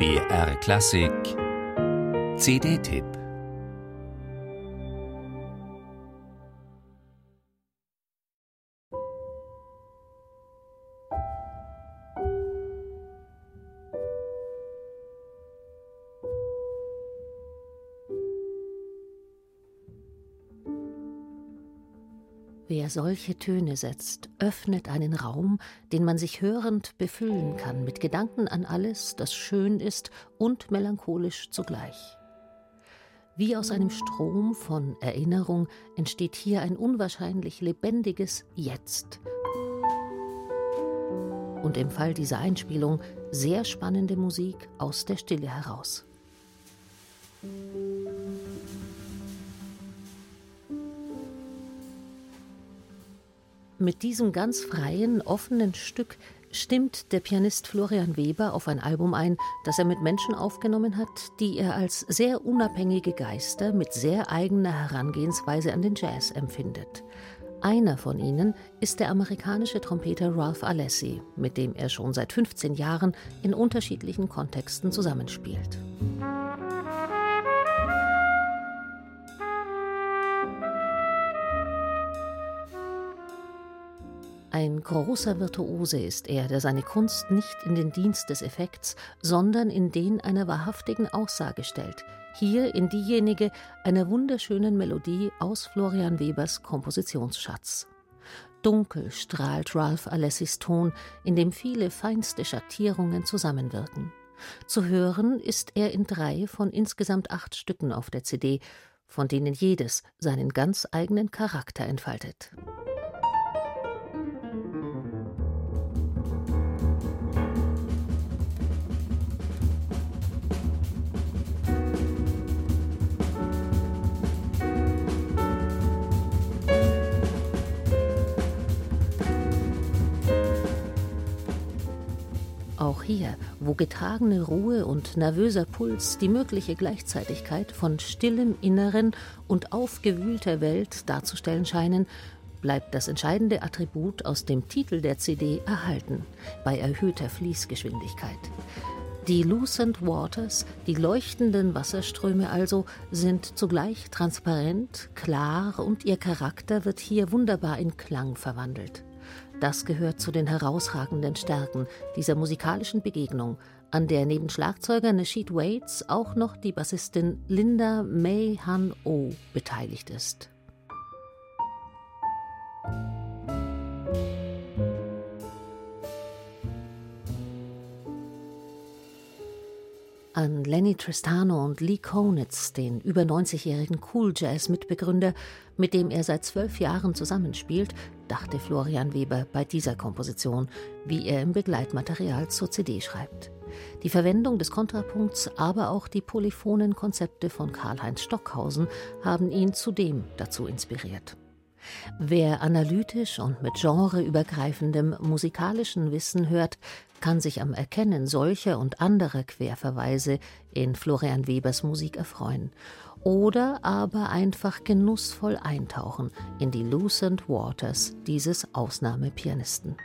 BR Klassik. CD-Tipp Wer solche Töne setzt, öffnet einen Raum, den man sich hörend befüllen kann mit Gedanken an alles, das schön ist und melancholisch zugleich. Wie aus einem Strom von Erinnerung entsteht hier ein unwahrscheinlich lebendiges Jetzt. Und im Fall dieser Einspielung sehr spannende Musik aus der Stille heraus. Mit diesem ganz freien, offenen Stück stimmt der Pianist Florian Weber auf ein Album ein, das er mit Menschen aufgenommen hat, die er als sehr unabhängige Geister mit sehr eigener Herangehensweise an den Jazz empfindet. Einer von ihnen ist der amerikanische Trompeter Ralph Alessi, mit dem er schon seit 15 Jahren in unterschiedlichen Kontexten zusammenspielt. Ein großer Virtuose ist er, der seine Kunst nicht in den Dienst des Effekts, sondern in den einer wahrhaftigen Aussage stellt, hier in diejenige einer wunderschönen Melodie aus Florian Webers Kompositionsschatz. Dunkel strahlt Ralph Alessis Ton, in dem viele feinste Schattierungen zusammenwirken. Zu hören ist er in drei von insgesamt acht Stücken auf der CD, von denen jedes seinen ganz eigenen Charakter entfaltet. Auch hier, wo getragene Ruhe und nervöser Puls die mögliche Gleichzeitigkeit von stillem Inneren und aufgewühlter Welt darzustellen scheinen, bleibt das entscheidende Attribut aus dem Titel der CD erhalten, bei erhöhter Fließgeschwindigkeit. Die Lucent Waters, die leuchtenden Wasserströme also, sind zugleich transparent, klar und ihr Charakter wird hier wunderbar in Klang verwandelt. Das gehört zu den herausragenden Stärken dieser musikalischen Begegnung, an der neben Schlagzeuger Nasheed Waits auch noch die Bassistin Linda May Han Oh beteiligt ist. An Lenny Tristano und Lee Konitz, den über 90-jährigen Cool Jazz-Mitbegründer, mit dem er seit zwölf Jahren zusammenspielt, dachte Florian Weber bei dieser Komposition, wie er im Begleitmaterial zur CD schreibt. Die Verwendung des Kontrapunkts, aber auch die polyphonen Konzepte von Karl-Heinz Stockhausen haben ihn zudem dazu inspiriert. Wer analytisch und mit genreübergreifendem musikalischen Wissen hört, kann sich am Erkennen solcher und anderer Querverweise in Florian Webers Musik erfreuen oder aber einfach genussvoll eintauchen in die Lucent Waters dieses Ausnahmepianisten.